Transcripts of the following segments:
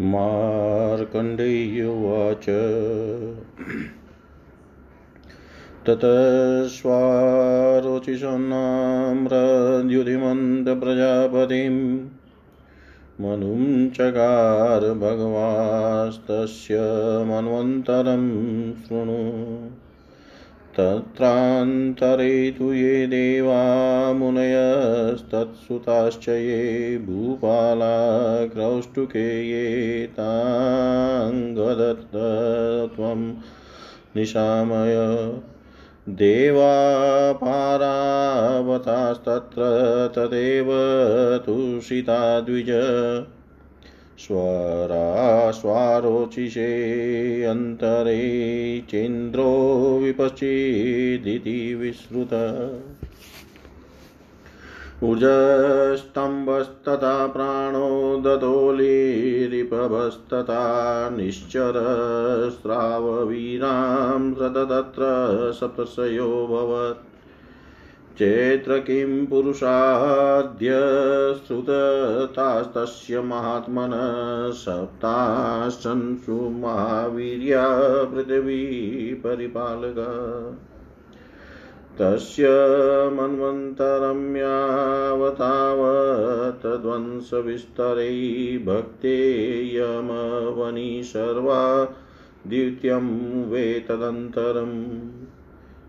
मार्कण्डेय उवाच। ततस्वारोचिषन्नाम्रद्युतिमन्तप्रजापतिम् मनुं चकार भगवास्तस्य मन्वन्तरं शृणु। तत्रान्तरे तु ये देवा मुनयस्तत्सुताश्च ये भूपाला क्रौष्टुके ये ताङ्गदत्त त्वं निशामय देवापारावतास्तत्र तदेव तुषिता द्विज स्वरास्वारोचिषे अन्तरे चेन्द्रो विपश्चिदिति विश्रुत। उजस्तम्भस्तथा प्राणो ददोलिरिपभस्तथा निश्चरस्राववीरां तत्र सप्तशयोऽभवत् चैत्र किं पुरुषाद्य श्रुततास्तस्य महात्मनः सप्ताशंसु महावीर्या पृथिवी परिपालक। तस्य मन्वन्तरं यावतावतद्वंसविस्तरै भक्तेयमवनि सर्वा द्वितीयं वेतदन्तरम्।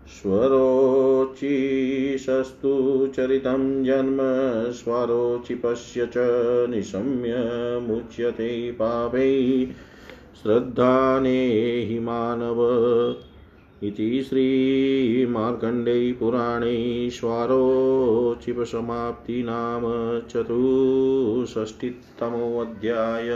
स्वरोचिषस्तु चरितं जन्म स्वरोचिपश्य च निशम्य मुच्यते पापै। श्रद्धानेहि मानव इति श्रीमार्कण्डेयपुराणे स्वारोचिपसमाप्ति नाम चतुष्षष्टितमोऽध्याय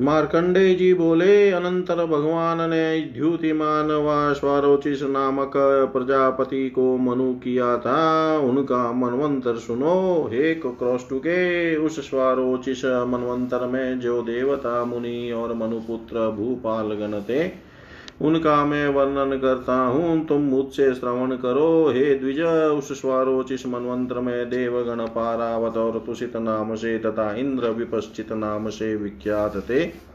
मार्कंडे जी बोले, अनंतर भगवान ने द्युतिमान व स्वरोचिस नामक प्रजापति को मनु किया था। उनका मनवंतर सुनो, हे क्रोष्टुके, उस स्वरोचिस मनवंतर में जो देवता, मुनि और मनुपुत्र भूपाल गण थे उनका मैं वर्णन करता हूँ। तुम मुझसे श्रवण करो। हे द्विज, उस स्वारोचिस मनवंत्र में देवगण पारावत और तुषित नाम से तथा इंद्र विपश्चित नाम से विख्यात थे।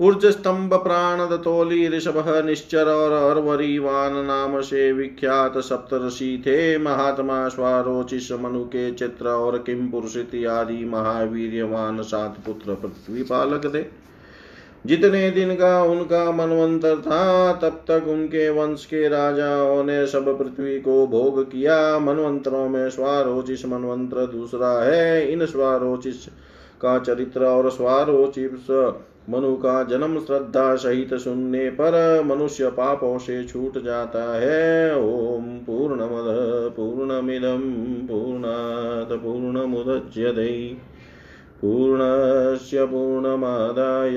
ऊर्ज स्तंभ प्राण दतोली ऋषभ निश्चर और अर्वरीवान नाम से विख्यात सप्तषि थे। महात्मा स्वारोचिस मनु के चित्र और किम पुरुष इत्यादि महावीरवान सात पुत्र पृथ्वी पालक थे। जितने दिन का उनका मनवंतर था, तब तक उनके वंश के राजाओं ने सब पृथ्वी को भोग किया। मनवंतरों में स्वारोचिस मनवंत्र दूसरा है। इन स्वारोचिस का चरित्र और स्वारोचिस मनु का जन्म श्रद्धा सहित सुनने पर मनुष्य पापों से छूट जाता है। ओम पूर्ण पूर्णमद पूर्णमिदम पूर्णात पूर्ण पूर्णमुदच्यते पूर्णस्य पूर्णमादाय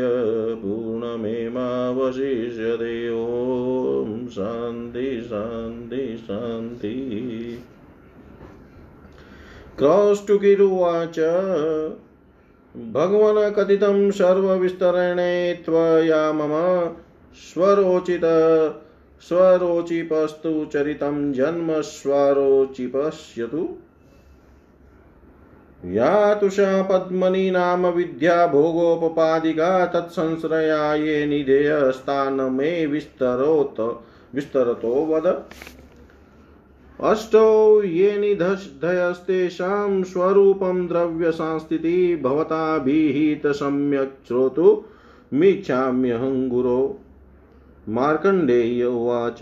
पूर्णमेवावशिष्यते। ॐ शान्ति शान्ति शान्ति। क्रौष्टुकिरुवाच भगवन् कथितं सर्वविस्तरणे त्वया मम स्वरोचित, स्वरोचिपस्तु चरितं जन्म स्वरोचिपश्यतु या तुषा पद्मनि नाम विद्या भोगोपादिका तत्संश्रया ये निधेयस्तान मे विस्तरोत, विस्तरतो वद। अष्टौ ये निधयस्तेषां स्वरूपं द्रव्यसंस्थिति भवताभिहित सम्यक् श्रोतुमिच्छाम्यहं गुरो। मार्कण्डेय उवाच,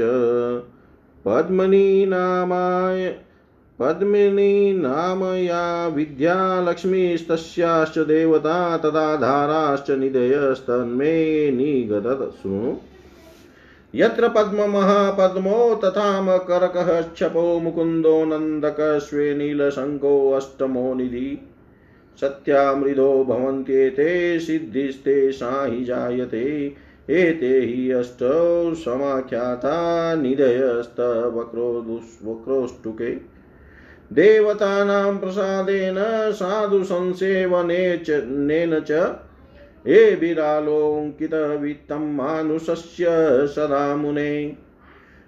पद्मनि नामाय पद्मिनी नाम या विद्या लक्ष्मीस्तस्याश्च देवता तथा धाराश्च निधयस्तन्मे निगदत। शृणु यत्र पद्ममहापद्मो तथा मकरकः क्षपो मुकुन्दो नन्दकस्वेनीलशङ्को अष्टमो निधि। सत्यामृदो भवन्त्येते सिद्धिस्तेषा हि जायते, एते हि अष्टौ समाख्याता निधयस्तवक्रोष्टुके देवतानां प्रसादेन साधु संसेवनेन च। ये विरालोङ्कितवित्तं मानुषस्य सदा मुने।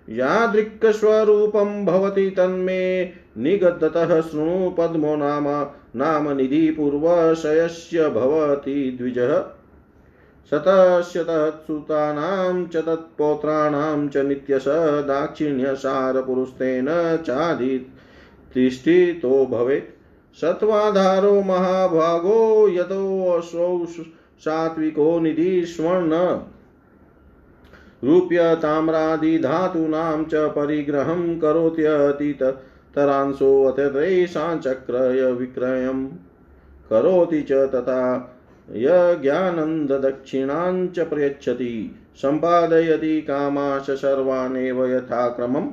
यादृक्स्वरूपं भवति तन्मे निगद्दतः शृणु पद्मो नाम नाम निधि पूर्वशयस्य भवति द्विजः। शतस्य च तत्पौत्राणां च नित्यश दाक्षिण्यसारपुरुस्तेन चाधितिष्ठितो भवेत्। सत्वाधारो महाभागो यतोऽसौ सात्विको निधि स्वर्ण। रूप्य ताम्रादिधातूनां च परिग्रहं करोत्यतीत तरांशोऽत्यतैषाञ्चक्रय विक्रयं करोति च तथा यज्ञानन्ददक्षिणाञ्च प्रयच्छति। सम्पादयति कामाश सर्वानेव यथाक्रमम्।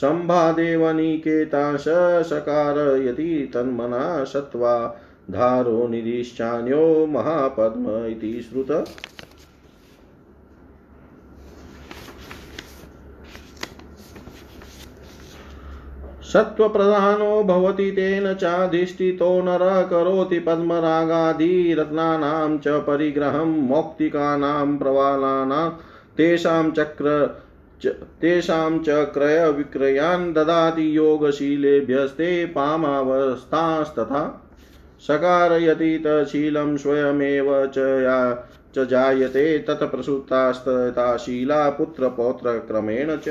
सम्भादेवनिकेताश सकारयति तन्मना सत्वा धारो निधिश्चान्यो महापद्म इति श्रुत। सत्त्वप्रधानो भवति तेन चाधिष्ठितो नर करोति पद्मरागादिरत्नानां च परिग्रहं मौक्तिकानां प्रवालानां तेषां चक्र तेषां च क्रयविक्रयान् ददाति योगशीलेभ्यस्ते पामावस्थास्तथा सकारयति तशीलं स्वयमेव च या च जायते तत्प्रसुतास्तथा शीला पुत्रपौत्रक्रमेण च।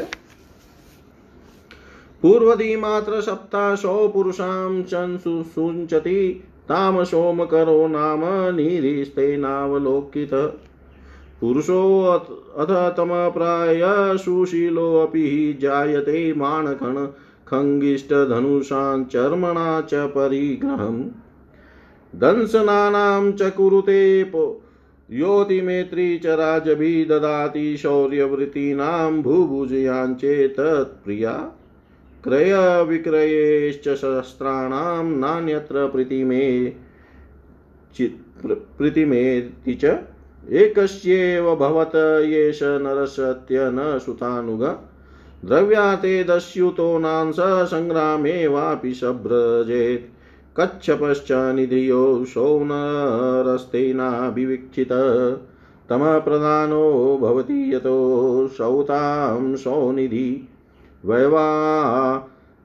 पूर्वधिमात्र सप्ताशो पुरुषां संसुञ्चति ताम सोमकरो नाम निरीस्तेनावलोकित पुरुषोऽथ तमप्राय सुशीलोऽपि जायते माणखण खङ्गिष्टधनुषाञ्चर्मणा च परिग्रहम्। दंशनानां च कुरुते योतिमेत्री च राजभि ददाति शौर्यवृत्तीनां भूभुजयाञ्चेतत्प्रिया क्रयविक्रयेश्च शस्त्राणां नान्यत्र प्रीतिमे प्रीतिमेति च एकस्येव भवत येष नरसत्य न सुतानुग। द्रव्याते दस्युतो नांस सङ्ग्रामे वापि सभ्रजेत्। कच्छपश्च निधियो सौनरस्तेनाभिवीक्षित तमप्रधानो भवति यतो सौतां सौनिधि। वैवा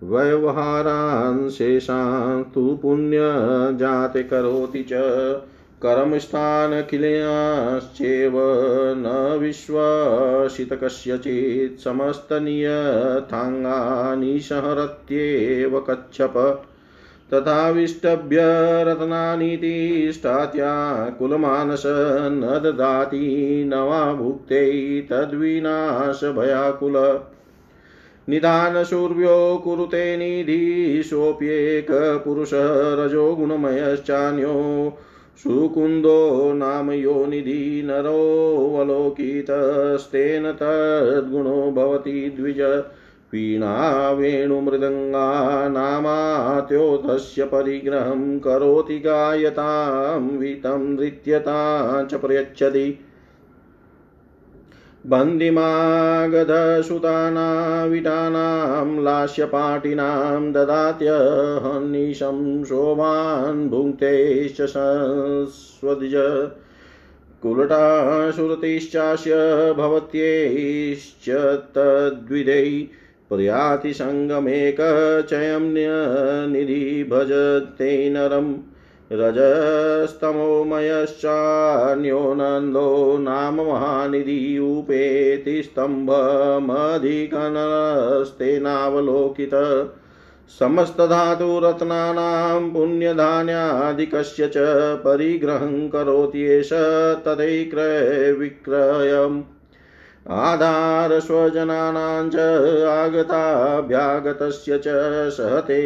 व्यवहारान् शेषान् तु पुण्यजाते करोति च। कर्मस्थानखिलश्चेव न विश्वसित कस्यचित् समस्तनियथाङ्गानिशहरत्येव कच्छप। तथाविष्टभ्य रत्नानीति स्टात्या कुलमानस न ददाति न वा भुक्ते तद्विनाशभयाकुल। निधानशूर्व्यो कुरुते निधिशोऽप्येकपुरुषः सुकुन्दो नाम योनिधि नरोऽवलोकितस्तेन तद्गुणो भवति द्विज। वीणा वेणुमृदङ्गा नामात्योतस्य परिग्रहं करोति गायतां, वितं नृत्यता च प्रयच्छति। बन्दिमागधसुतानाविटानां लास्यपाटिनां ददात्यहनिशं शोभान् भुङ्क्तेश्च स्वद्ज कुलटासुरतिश्चास्य भवत्यैश्च तद्विदै प्रयाति सङ्गमेकचयं निधि भजते नरम्। रजस्तमोमयश्चान्यो नन्दो नाम महानिधि उपेति स्तम्भमधिकनस्तेनावलोकित समस्तधातुरत्नानां पुण्यधान्यादिकस्य च परिग्रहं करोति एष तदैक्रयविक्रयम् आधारस्वजनानां च आगताभ्यागतस्य च सहते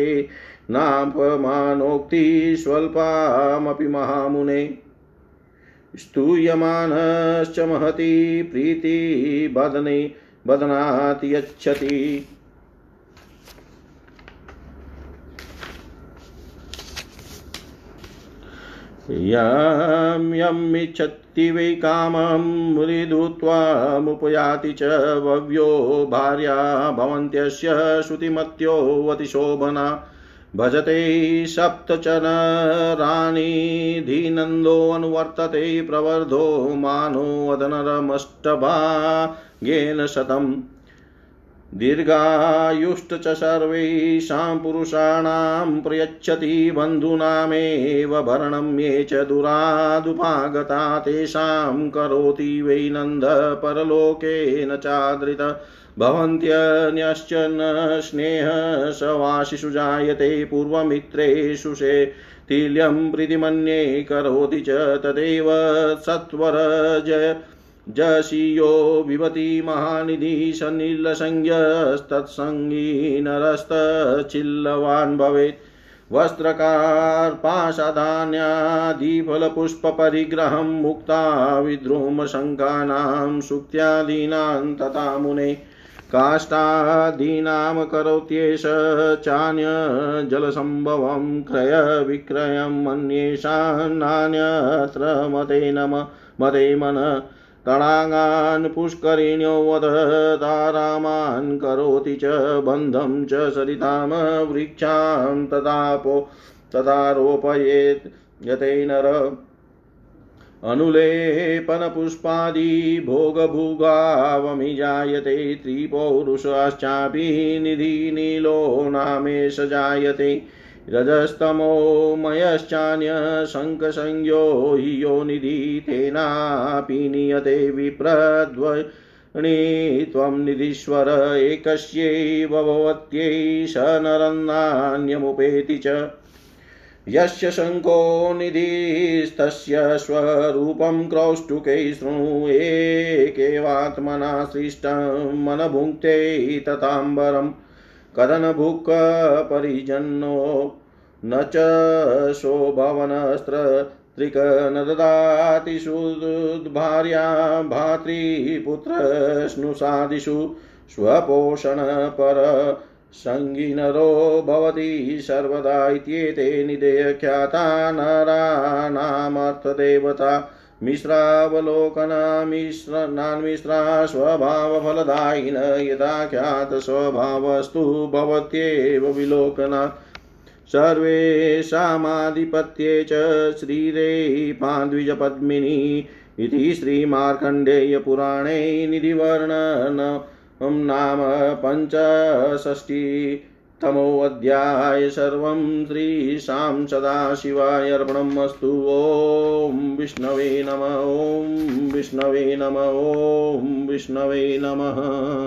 नापमानोक्ति स्वल्पामपि महामुने। स्तूयमानश्च महती प्रीतिबदने बदनाति यच्छति। यं यम् इच्छति वै कामं मृदुत्वामुपयाति च भव्यो भार्या भवन्त्यस्य श्रुतिमत्योऽतिशोभना भजते सप्तचनराणि धीनन्दोऽनुवर्तते प्रवर्धो मानोऽदनरमष्टभागेन शतम्। दीर्घायुष्ट च सर्वेषां पुरुषाणां प्रयच्छति बन्धूनामेव भरणं ये च दुरादुपागता तेषां करोति वै नन्द परलोकेन चादृत। भवन्त्यन्यश्च न स्नेहः सवाशिषु जायते पूर्वमित्रेषु से। तिल्यं प्रीतिमन्ये करोति च तदेव सत्वरज जशीयो विभति महानिधि सन्निलसंज्ञस्तत्सङ्गी नरस्तचिल्लवान् भवेत्। वस्त्रकारपाशधान्यादिफलपुष्पपरिग्रहं मुक्ता विद्रोमशङ्कानां सुक्त्यादीनां तथा मुने। काष्ठादीनां करोत्येष चान्यजलसम्भवं क्रयविक्रयम् अन्येषान्नान्यत्र मते नम मते मन। तडागान् पुष्करिण्योवदतारामान् करोति च बन्धं च सरितां वृक्षां तदापो, तदारोपयेत् यते नर। अनुलेपनपुष्पादि भोगभुगावमि जायते त्रिपौरुषाश्चापि निधिनीलो नामेश जायते रजस्तमोमयश्चान्यशङ्कसंज्ञो हि यो निधि तेनापि नियते विप्रध्वनि त्वं निधीश्वर एकस्यैव भवत्यै स नरन्नान्यमुपेति च। यस्य शङ्को निधिस्तस्य स्वरूपं क्रौष्टुकै शृणु एकेवात्मना सृष्टं मनभुङ्क्ते तथाम्बरम्। कदनभुक्परिजन्नो न च शोभवनस्त्रत्रिक न ददाति सुभार्या भातृपुत्रस्नुषादिषु स्वपोषणपर सङ्गिनरो भवति सर्वदा इत्येते निदेयख्याता नराणामर्थदेवता मिश्रावलोकनान्मिश्रा स्वभावफलदायिन यदा ख्यातस्वभावस्तु भवत्येव विलोकना। सर्वेषामाधिपत्ये च श्रीरेपान्द्विजपद्मिनी इति श्रीमार्कण्डेयपुराणे निधिवर्णन नाम पञ्चषष्टि तमोऽध्याय सर्वं श्रीशां सदाशिवाय अर्पणम् अस्तु ॐ विष्णवे नम, ॐ विष्णवे नम, ॐ विष्णवे नमः।